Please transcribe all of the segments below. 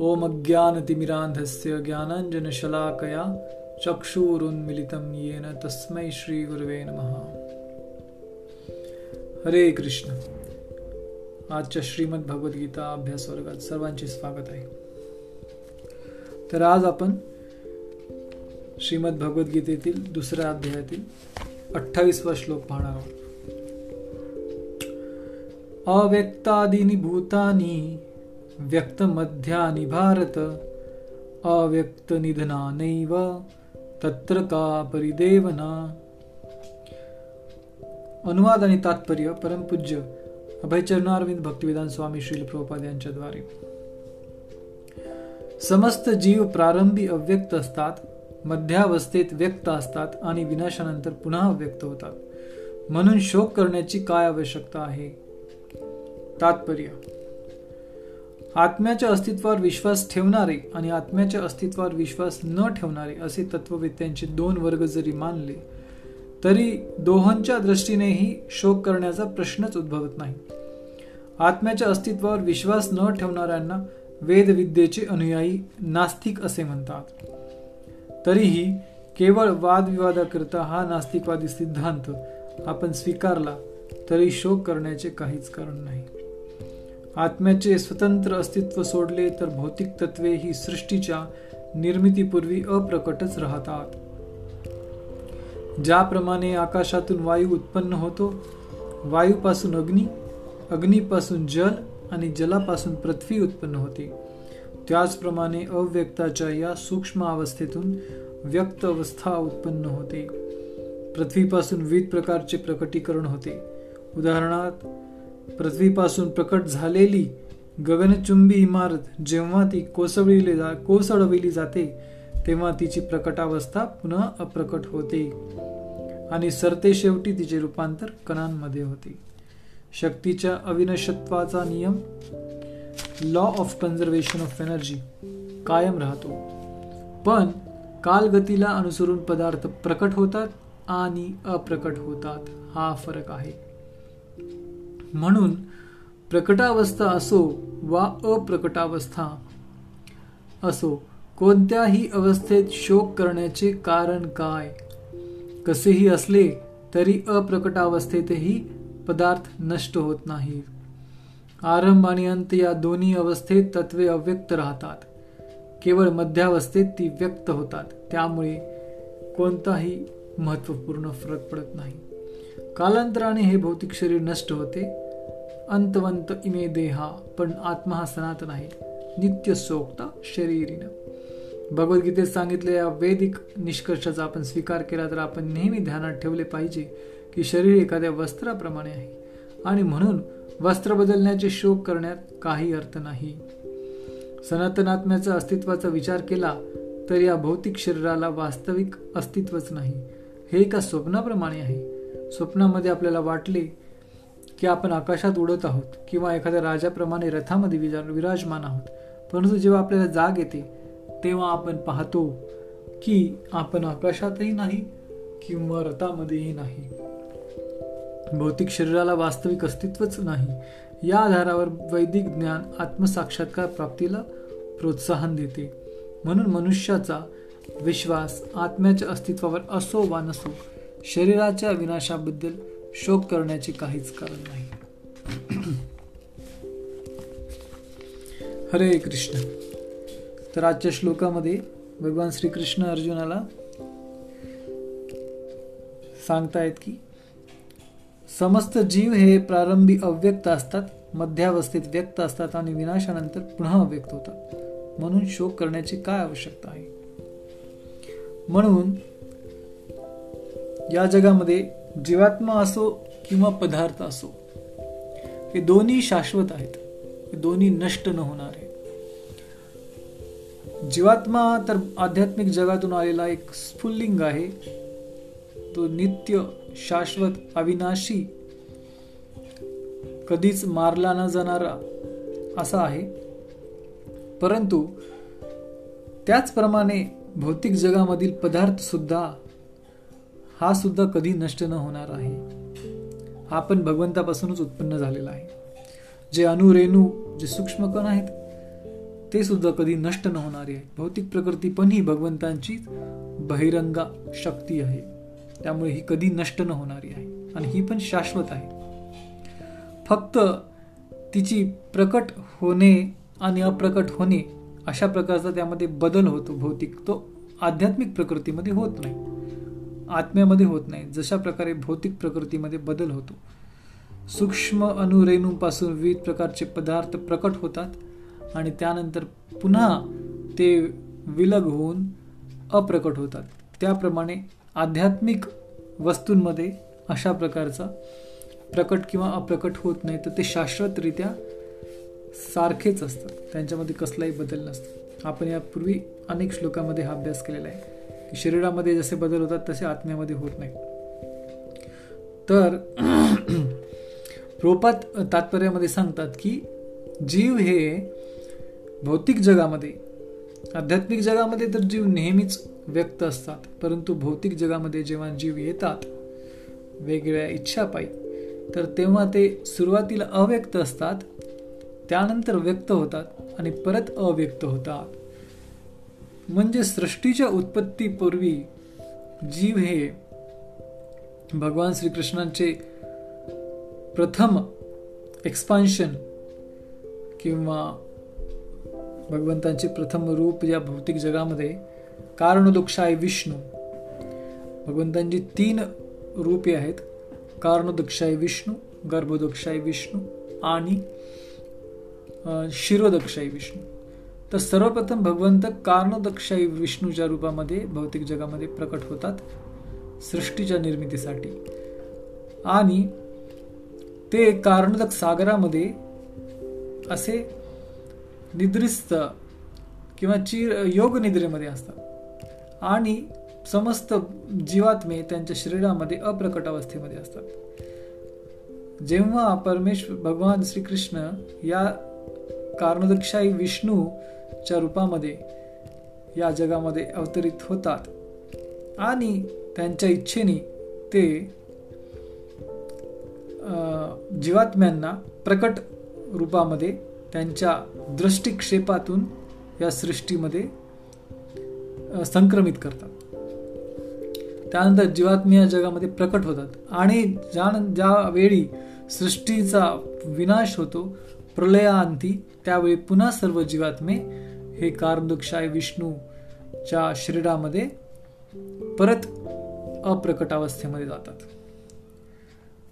ओम ज्ञानतिमिरान्धस्य ज्ञानाञ्जनशलाकया चक्षुरुन्मिलितं येन तस्मै श्रीगुरवे नमः। हरे कृष्ण। आजच्या श्रीमद भगवद्गीता अभ्यास वर्गात सर्वांचे स्वागत आहे। तर आज आपण श्रीमद भगवद्गीतेतील दुसऱ्या अध्यायातील अठ्ठावीसवा श्लोक पाहणार आहोत. अव्यक्तादिनी भूतानी व्यक्तमध्यानि भारत अव्यक्तनिधनानैव तत्र का परिदेवना। अनुवाद आणि तात्पर्य परमपूज्य अभयचरणारविंद भक्तिविधान स्वामी श्रील प्रभुपाद यांच्याद्वारे. समस्त जीव प्रारंभी अव्यक्त असतात मध्यावस्थेत व्यक्त असतात आणि विनाशानंतर पुन्हा व्यक्त होतात. म्हणून शोक करण्याची काय आवश्यकता आहे? तात्पर्य. आत्म्याच्या अस्तित्वावर विश्वास ठेवणारे आणि आत्म्याच्या अस्तित्वावर विश्वास न ठेवणारे असे तत्ववेत्यांचे दोन वर्ग जरी मानले तरी दोहांच्या दृष्टीनेही शोक करण्याचा प्रश्नच उद्भवत नाही. आत्म्याच्या अस्तित्वावर विश्वास न ठेवणाऱ्यांना वेदविद्येचे अनुयायी नास्तिक असे म्हणतात. तरीही केवळ वादविवादाकरता हा नास्तिकवादी सिद्धांत आपण स्वीकारला तरी शोक करण्याचे काहीच कारण नाही. आत्म्याचे स्वतंत्र अस्तित्व सोडले तर भौतिक तत्वे ही सृष्टीच्या निर्मितीपूर्वी अप्रकटच राहतात. ज्याप्रमाणे आकाशातून वायू उत्पन्न होतो वायूपासून अग्नी अग्नीपासून जल आणि जलापासून पृथ्वी उत्पन्न होते. त्याचप्रमाणे अव्यक्ताच्या या सूक्ष्म अवस्थेतून व्यक्त अवस्था उत्पन्न होते. पृथ्वीपासून विविध प्रकारचे प्रकटीकरण होते. उदाहरणार्थ पृथ्वीपासून प्रकट झालेली गगनचुंबी इमारत जेव्हा ती कोसळली जा कोसळविली जाते तेव्हा तिची प्रकटावस्था पुन्हा अप्रकट होते. आणि सरते शेवटी तिचे रूपांतर कणांमध्ये होते. शक्तीच्या अविनशत्वाचा नियम law of conservation of energy कायम राहतो. पण कालगतीला अनुसरून पदार्थ प्रकट होतात आणि अप्रकट होतात हा फरक आहे. म्हणून प्रकटावस्था असो वा अप्रकटावस्था असो कोणत्याही अवस्थेत शोक करण्याचे कारण काय? कसेही असले तरी अप्रकटावस्थेतही पदार्थ नष्ट होत नाही आरंभ आणि अंत या दोन्ही अवस्थेत तत्वे अव्यक्त राहतात. केवळ मध्यावस्थेत ती व्यक्त होतात. त्यामुळे कोणताही महत्त्वपूर्ण फरक पडत नाही. कालांतराने हे भौतिक शरीर नष्ट होते. अंतवंत इमे देहा पण आत्मा हा सनातन आहे नित्य सोक्ता शरीरीनं. भगवद्गीतेत सांगितलेल्या वैदिक निष्कर्षाचा आपण स्वीकार केला तर आपण नेहमी ध्यानात ठेवले पाहिजे की शरीर एखाद्या वस्त्राप्रमाणे आहे. आणि म्हणून वस्त्र बदलण्याचे शोक करण्यात काही अर्थ नाही. सनातनात्म्याचा अस्तित्वाचा विचार केला तर या भौतिक शरीराला वास्तविक अस्तित्वच नाही. हे एका स्वप्नाप्रमाणे आहे. स्वप्नामध्ये आपल्याला वाटले की आपण आकाशात उडत आहोत किंवा एखाद्या राजाप्रमाणे रथामध्ये विराजमान आहोत. परंतु जेव्हा आपल्याला जाग येते तेव्हा आपण पाहतो की आपण आकाशातही नाही किंवा रथामध्येही नाही. भौतिक शरीराला वास्तविक अस्तित्वच नाही. या आधारावर वैदिक ज्ञान आत्मसाक्षात्कार प्राप्तीला प्रोत्साहन देते. म्हणून मनुष्याचा विश्वास आत्म्याच्या अस्तित्वावर असो वा नसो शरीराच्या विनाशाबद्दल शोक करण्याचे काहीच कारण नाही. हरे कृष्ण. तर आजच्या श्लोकामध्ये भगवान श्रीकृष्ण अर्जुनाला सांगतायत की समस्त जीव हे प्रारंभी अव्यक्त असतात मध्यावस्थेत व्यक्त असतात आणि विनाशानंतर पुन्हा अव्यक्त होतात. म्हणून शोक करण्याची काय आवश्यकता आहे? म्हणून या जगामध्ये जीवात्मा असो किंवा पदार्थ असो हे दोन्ही शाश्वत आहेत. हे दोन्ही नष्ट न होणार. आहे जीवात्मा तर आध्यात्मिक जगातून आलेला एक स्फुल्लिंग आहे. तो नित्य शाश्वत अविनाशी कधीच मारला न जाणारा असा आहे. परंतु त्याचप्रमाणे भौतिक जगामधील पदार्थ सुद्धा हा सुद्धा कधी नष्ट न होणार आहे. हा पण भगवंतापासूनच उत्पन्न झालेला आहे. जे अणुरेणू जे सूक्ष्म कण आहेत ते सुद्धा कधी नष्ट न होणारे आहे भौतिक प्रकृती पण ही भगवंतांची बहिरंगा शक्ती आहे. त्यामुळे ही कधी नष्ट न होणारी आहे. आणि ही पण शाश्वत आहे. फक्त तिची प्रकट होणे आणि अप्रकट होणे अशा प्रकारचा त्यामध्ये बदल होतो. भौतिक तो आध्यात्मिक प्रकृतीमध्ये होत नाही. आत्म्यामध्ये होत नाही. जशा प्रकारे भौतिक प्रकृतीमध्ये बदल होतो. सूक्ष्म अणुरेणूपासून विविध प्रकारचे पदार्थ प्रकट होतात आणि त्यानंतर पुन्हा ते विलग होऊन अप्रकट होतात. त्याप्रमाणे आध्यात्मिक वस्तूंमध्ये अशा प्रकारचा प्रकट किंवा अप्रकट होत नाही तर ते शाश्वतरित्या सारखेच असतात. त्यांच्यामध्ये कसलाही बदल नसतो. आपण यापूर्वी अनेक श्लोकामध्ये हा अभ्यास केलेला आहे की शरीरामध्ये जसे बदल होतात तसे आत्म्यामध्ये होत नाही. तर रोपात तात्पर्यामध्ये सांगतात की जीव हे भौतिक जगामध्ये आध्यात्मिक जगामध्ये तर जीव नेहमीच व्यक्त असतात. परंतु भौतिक जगामध्ये जेव्हा जीव येतात वेगवेगळ्या इच्छा पायी तर तेव्हा ते सुरुवातीला अव्यक्त असतात त्यानंतर व्यक्त होतात आणि परत अव्यक्त होतात. म्हणजे सृष्टीच्या उत्पत्तीपूर्वी जीव हे भगवान श्रीकृष्णांचे प्रथम एक्सपान्शन किंवा भगवंतांचे प्रथम रूप या भौतिक जगामध्ये कारणदोक्षाय विष्णू. भगवंतांची तीन रूपे आहेत. कारणोदक्षाय विष्णू गर्भोदक्षाय विष्णू आणि शिरोदक्षाई विष्णू. तर सर्वप्रथम भगवंत कारणोदक्षाई विष्णूच्या रूपामध्ये भौतिक जगामध्ये प्रकट होतात सृष्टीच्या निर्मितीसाठी. आणि ते कारणदक सागरामध्ये असे निद्रिस्त किंवा चिर योग निद्रेमध्ये असतात. आणि समस्त जीवात्मे त्यांच्या शरीरामध्ये अप्रकट अवस्थेमध्ये असतात. जेव्हा परमेश्वर भगवान श्रीकृष्ण या कारणदक्षाई विष्णूच्या रूपामध्ये या जगामध्ये अवतरित होतात आणि त्यांच्या इच्छेने ते जीवात्म्यांना प्रकट रूपामध्ये त्यांच्या दृष्टिक्षेपातून या सृष्टीमध्ये संक्रमित करतात. त्यानंतर जीवात्मी या जगामध्ये प्रकट होतात. आणि ज्या ज्या वेळी सृष्टीचा विनाश होतो प्रलयाअंती त्यावेळी पुन्हा सर्व जीवात्मे हे कारदुक्षाय विष्णूच्या शरीरामध्ये परत अप्रकट अवस्थेमध्ये जातात.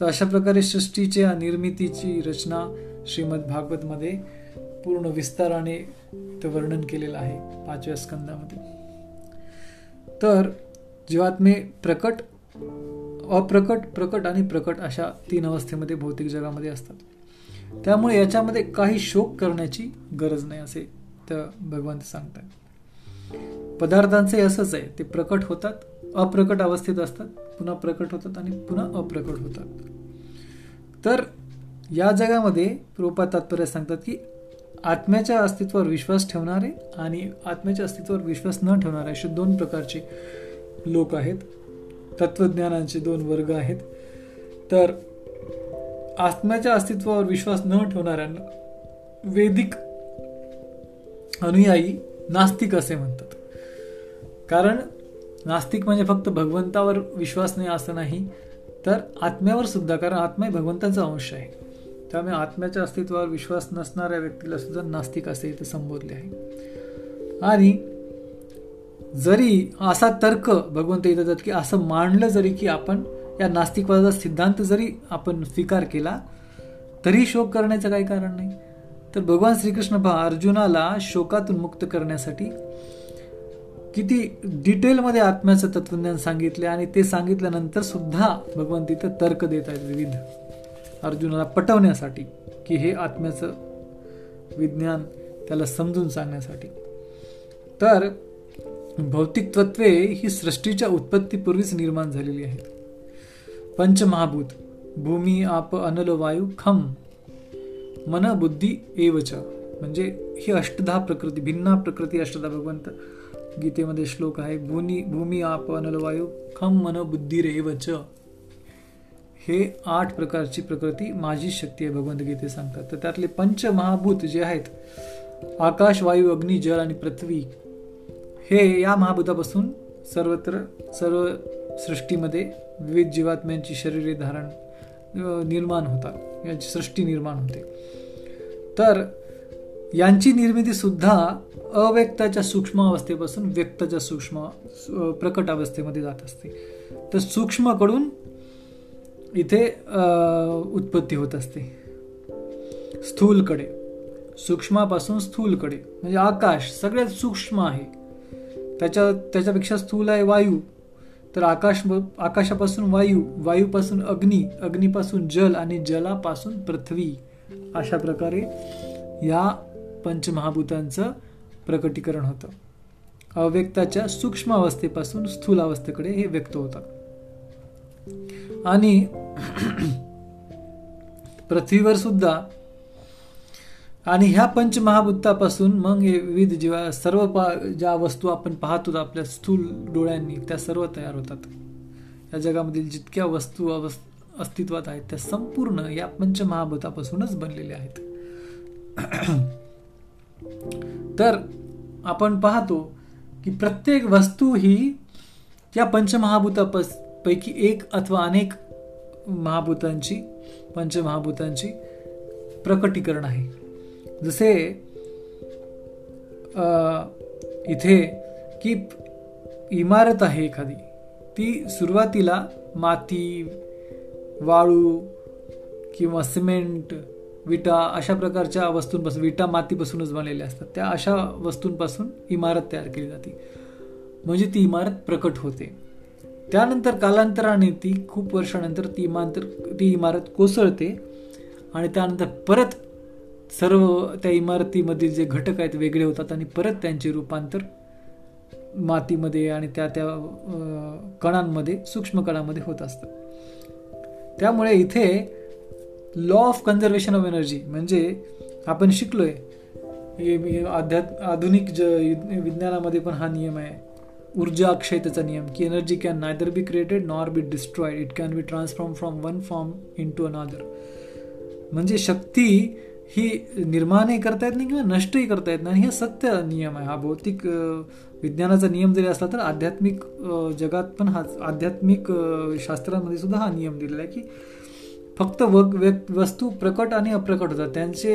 तर अशा प्रकारे सृष्टीच्या निर्मितीची रचना श्रीमद भागवतमध्ये पूर्ण विस्ताराने ते वर्णन केलेलं आहे पाचव्या स्कंदामध्ये. तर जीवात्मे प्रकट अप्रकट प्रकट आणि प्रकट अशा तीन अवस्थेमध्ये भौतिक जगामध्ये असतात. त्यामुळे याच्यामध्ये काही शोक करण्याची गरज नाही असे तर भगवंत सांगतात. पदार्थांचे असंच आहे ते प्रकट होतात अप्रकट अवस्थेत असतात पुन्हा प्रकट होतात आणि पुन्हा अप्रकट होतात. तर या जगामध्ये रूपा तात्पर्य सांगतात की आत्म्याच्या अस्तित्वावर विश्वास ठेवणारे आणि आत्म्याच्या अस्तित्वावर विश्वास न ठेवणारे असे दोन प्रकारचे लोक आहेत. तत्वज्ञानाचे दोन वर्ग आहेत. तर आत्म्याच्या अस्तित्वावर विश्वास न ठेवणाऱ्यांना वेदिक अनुयायी नास्तिक असे म्हणतात. कारण नास्तिक म्हणजे फक्त भगवंतावर विश्वास नाही असं नाही तर आत्म्यावर सुद्धा कारण आत्मा भगवंताचा अंश आहे. त्यामुळे आत्म्याच्या अस्तित्वावर विश्वास नसणाऱ्या व्यक्तीला सुद्धा नास्तिक असे इथे संबोधले आहे. आणि जरी असा तर्क भगवंत येतात की असं मांडलं जरी की आपण या नास्तिकवादाचा सिद्धांत जरी आपण स्वीकार केला तरी शोक करण्याचं काही कारण नाही. तर भगवान श्रीकृष्ण पहा अर्जुनाला शोकातून मुक्त करण्यासाठी किती डिटेलमध्ये आत्म्याचं तत्वज्ञान सांगितले आणि ते सांगितल्यानंतर सुद्धा भगवान तिथं तर्क देत आहेत विविध. अर्जुनाला पटवण्यासाठी की हे आत्म्याचं विज्ञान त्याला समजून सांगण्यासाठी. तर भौतिक तत्वे ही सृष्टीच्या उत्पत्तीपूर्वीच निर्माण झालेली आहेत. पंचमहाभूत भूमी आप अनल वायू खम मन बुद्धी एवच म्हणजे ही अष्टधा प्रकृती भिन्ना प्रकृती अष्टधा भगवंत गीतेमध्ये श्लोक आहे भूनी भूमी आप अनल वायू खम मन बुद्धी रेवच. हे आठ प्रकारची प्रकृती माझी शक्ती आहे भगवंत गीते सांगतात. तर त्यातले पंच महाभूत जे आहेत आकाश वायू अग्नी जल आणि पृथ्वी हे या महाभूतापासून सर्वत्र सर्व सृष्टीमध्ये विविध जीवात्म्यांची शरीरे धारण निर्माण होतात. यांची सृष्टी निर्माण होते. तर यांची निर्मिती सुद्धा अव्यक्ताच्या सूक्ष्म अवस्थेपासून व्यक्ताच्या सूक्ष्म प्रकट अवस्थेमध्ये जात असते. तर सूक्ष्मकडून इथे उत्पत्ती होत असते. स्थूलकडे. सूक्ष्मापासून स्थूलकडे. म्हणजे आकाश सगळ्यात सूक्ष्म आहे. त्याच्या त्याच्यापेक्षा स्थूल आहे वायू. तर आकाश आकाशापासून वायू वायूपासून अग्नी अग्नीपासून जल आणि जलापासून पृथ्वी. अशा प्रकारे या पंचमहाभूतांचं प्रकटीकरण होतं. अव्यक्ताच्या सूक्ष्म अवस्थेपासून स्थूल अवस्थेकडे हे व्यक्त होतं. आणि पृथ्वीवर सुद्धा आणि ह्या पंचमहाभूतापासून मग विविध जेव्हा सर्व ज्या वस्तू आपण पाहतो आपल्या स्थूल डोळ्यांनी त्या सर्व तयार होतात. या जगामधील जितक्या वस्तू अस्तित्वात आहेत त्या संपूर्ण या पंचमहाभूतापासूनच बनलेल्या आहेत. तर आपण पाहतो की प्रत्येक वस्तू ही या पैकी एक अथवा अनेक महाभूतांची पंचमहाभूतांची प्रकटीकरण आहे. जसे इथे की इमारत आहे एखादी ती सुरुवातीला माती वाळू किंवा सिमेंट विटा अशा प्रकारच्या वस्तूंपासून विटा मातीपासूनच बनलेल्या असतात. त्या अशा वस्तूंपासून इमारत तयार केली जाते. म्हणजे ती इमारत प्रकट होते. त्यानंतर कालांतराने ती खूप वर्षानंतर ती इमांतर ती इमारत कोसळते आणि त्यानंतर परत सर्व त्या इमारतीमधील जे घटक आहेत वेगळे होतात आणि परत त्यांचे रूपांतर मातीमध्ये आणि त्या त्या कणांमध्ये सूक्ष्म कणांमध्ये होत असतं. त्यामुळे इथे law of conservation of energy म्हणजे आपण शिकलोय. अध्यात् आधुनिक ज विज्ञानामध्ये पण हा नियम आहे. ऊर्जा अक्षयतेचा नियम की energy can neither be created nor be destroyed it can be transform from one form into another म्हणजे शक्ती ही निर्माणही करता येत नाही किंवा नष्टही करता येत नाही. हे सत्य नियम आहे. हा भौतिक विज्ञानाचा नियम जरी असला तर आध्यात्मिक जगात पण हा आध्यात्मिक शास्त्रांमध्ये सुद्धा हा नियम दिलेला आहे की फक्त वस्तू प्रकट आणि अप्रकट होतात. त्यांचे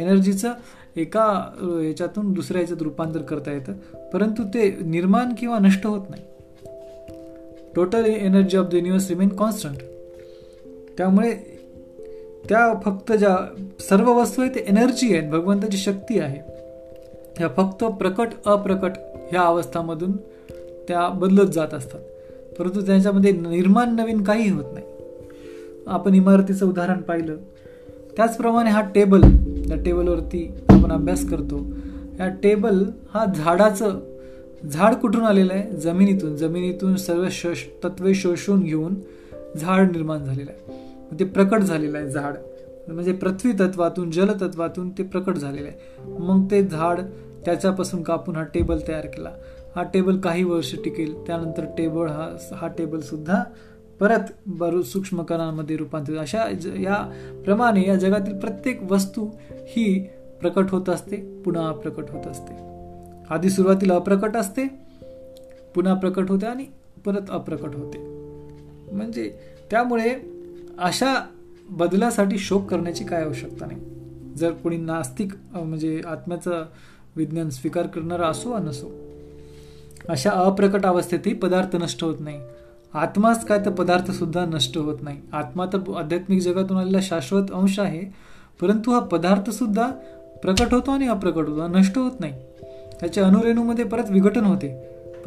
एनर्जीचं एका याच्यातून दुसऱ्या याच्यात रूपांतर करता येतं. परंतु ते निर्माण किंवा नष्ट होत नाही. Total energy of the universe remain constant त्यामुळे त्या फक्त ज्या सर्व वस्तू आहेत ते एनर्जी आहेत भगवंताची शक्ती आहे. ह्या फक्त प्रकट अप्रकट ह्या अवस्थामधून त्या बदलत जात असतात. परंतु त्यांच्यामध्ये निर्माण नवीन काही होत नाही. आपण इमारतीचं उदाहरण पाहिलं. त्याचप्रमाणे हा टेबल त्या टेबलवरती आपण अभ्यास करतो. ह्या टेबल हा झाडाचं झाड कुठून आलेलं आहे? जमिनीतून. जमिनीतून सर्व शोष तत्वे शोषून घेऊन झाड निर्माण झालेलं आहे. ते प्रकट झालेलं आहे झाड. म्हणजे पृथ्वी तत्वातून जलतत्वातून ते प्रकट झालेलं आहे. मग ते झाड त्याच्यापासून कापून हा टेबल तयार केला. हा टेबल काही वर्ष टिकेल. त्यानंतर टेबल हा हा टेबलसुद्धा परत बरू सूक्ष्म कणांमध्ये रूपांतरित. अशा या प्रमाणे या जगातील प्रत्येक वस्तू ही प्रकट होत असते पुन्हा अप्रकट होत असते. आधी सुरुवातीला अप्रकट असते पुन्हा प्रकट होते आणि परत अप्रकट होते. म्हणजे त्यामुळे अशा बदलासाठी शोक करण्याची काय आवश्यकता नाही. जर कोणी नास्तिक म्हणजे आत्म्याचं विज्ञान स्वीकार करणारा असो वा नसो अशा अप्रकट अवस्थेतही पदार्थ नष्ट होत नाही. आत्माच काय तर पदार्थ सुद्धा नष्ट होत नाही. आत्मा तर आध्यात्मिक जगातून आलेला शाश्वत अंश आहे. परंतु हा पदार्थ सुद्धा प्रकट होतो आणि अप्रकट होतो नष्ट होत नाही. त्याच्या अनुरेणूमध्ये परत विघटन होते.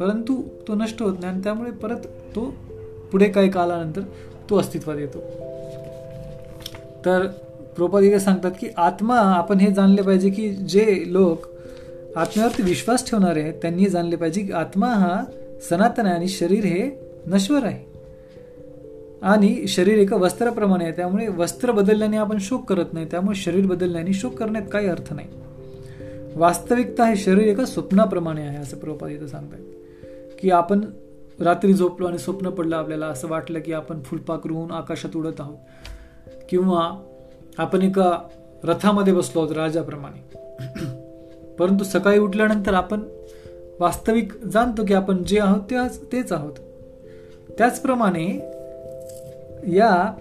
परंतु तो नष्ट होत नाही आणि त्यामुळे परत तो पुढे काही कालानंतर तो अस्तित्वात येतो. तर प्रोपादिके सांगतात की आत्मा आपण हे जाणले पाहिजे की जे लोक आत्म्यावरती विश्वास ठेवणारे आहेत त्यांनी जाणले पाहिजे की आत्मा हा सनातन आहे आणि शरीर हे नश्वर आहे. आणि शरीर एका वस्त्राप्रमाणे आहे. त्यामुळे वस्त्र बदलल्याने आपण शोक करत नाही. त्यामुळे शरीर बदलल्याने शोक करण्यात काही अर्थ नाही. वास्तविकता हे शरीर एका स्वप्नाप्रमाणे आहे असं प्रभुपाद इथं सांगतायत. की आपण रात्री झोपलो आणि स्वप्न पडलं आपल्याला असं वाटलं की आपण फुलपाखरून आकाशात उडत आहोत. किंवा आपण एका रथामध्ये बसलो आहोत राजाप्रमाणे. परंतु सकाळी उठल्यानंतर आपण वास्तविक जाणतो की आपण जे आहोत ते तेच आहोत. त्याचप्रमाणे या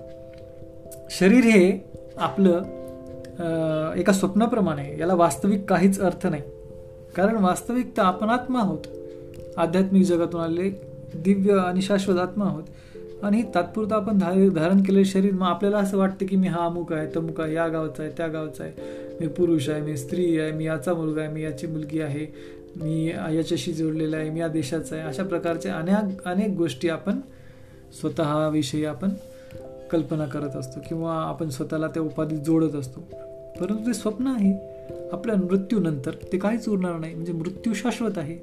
शरीर हे आपलं एका स्वप्नाप्रमाणे याला वास्तविक काहीच अर्थ नाही. कारण वास्तविकता आपण आत्मा आहोत. आध्यात्मिक जगातून आलेले दिव्य आणि शाश्वत आत्मा आहोत. आणि तात्पुरतं आपण धार धारण केलेलं शरीर मग आपल्याला असं वाटतं की मी हा अमुक आहे तमुक आहे या गावचा आहे त्या गावचा आहे. मी पुरुष आहे मी स्त्री आहे मी याचा मुलगा आहे मी याची मुलगी आहे. मी याच्याशी जोडलेला आहे मी या देशाचा आहे. अशा प्रकारच्या अनेक अनेक गोष्टी आपण स्वतःविषयी आपण कल्पना करत असतो किंवा आपण स्वतःला त्या उपाधीत जोडत असतो. परंतु ते स्वप्न आहे. आपल्या मृत्यूनंतर ते काहीच उरणार नाही. म्हणजे मृत्यू शाश्वत आहे.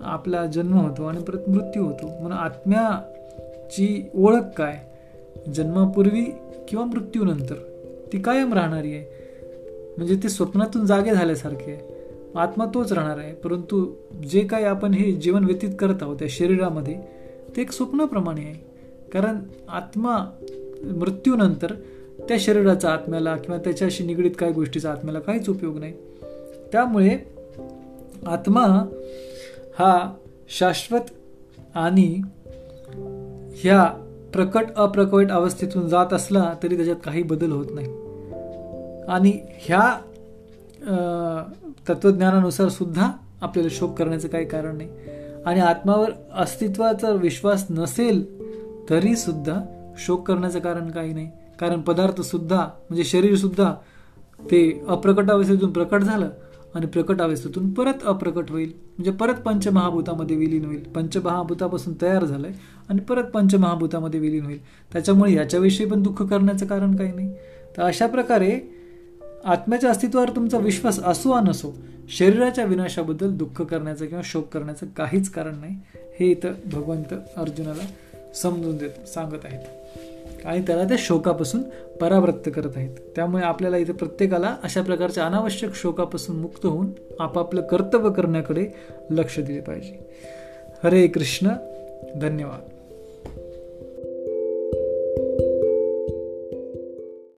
आपला जन्म होतो आणि परत मृत्यू होतो. म्हणून आत्म्याची ओळख काय? जन्मापूर्वी किंवा मृत्यूनंतर ती कायम राहणारी आहे. म्हणजे ते स्वप्नातून जागे झाल्यासारखे आहे. आत्मा तोच राहणार आहे. परंतु जे काही आपण हे जीवन व्यतीत करत आहोत त्या शरीरामध्ये ते एक स्वप्नाप्रमाणे आहे. कारण आत्मा मृत्यूनंतर त्या शरीराचा आत्म्याला किंवा त्याच्याशी निगडीत काही गोष्टीचा आत्म्याला काहीच उपयोग नाही. त्यामुळे आत्मा हा शाश्वत आणि ह्या प्रकट अप्रकट अवस्थेतून जात असला तरी त्याच्यात काही बदल होत नाही. आणि ह्या तत्वज्ञानानुसार सुद्धा आपल्याला शोक करण्याचं काही कारण नाही. आणि आत्मावर अस्तित्वाचा विश्वास नसेल तरी सुद्धा शोक करण्याचं कारण काही नाही. कारण पदार्थ सुद्धा म्हणजे शरीर सुद्धा ते अप्रकट अवस्थेतून प्रकट झालं आणि प्रकट अवस्थेतून परत अप्रकट होईल. म्हणजे परत पंचमहाभूतामध्ये विलीन होईल. पंचमहाभूतापासून तयार झालंय आणि परत पंचमहाभूतामध्ये विलीन होईल. त्याच्यामुळे याच्याविषयी पण दुःख करण्याचं कारण काही नाही. तर अशा प्रकारे आत्म्याच्या अस्तित्वावर तुमचा विश्वास असो वा नसो शरीराच्या विनाशाबद्दल दुःख करण्याचं किंवा शोक करण्याचं काहीच कारण नाही. हे इथं भगवंत अर्जुनाला समजून देत सांगत आहेत. आणि त्याला त्या शोकापासून परावृत्त करत आहेत. त्यामुळे आपल्याला इथे प्रत्येकाला अशा प्रकारच्या अनावश्यक शोकापासून मुक्त होऊन आपापलं कर्तव्य करण्याकडे लक्ष दिले पाहिजे. हरे कृष्ण. धन्यवाद.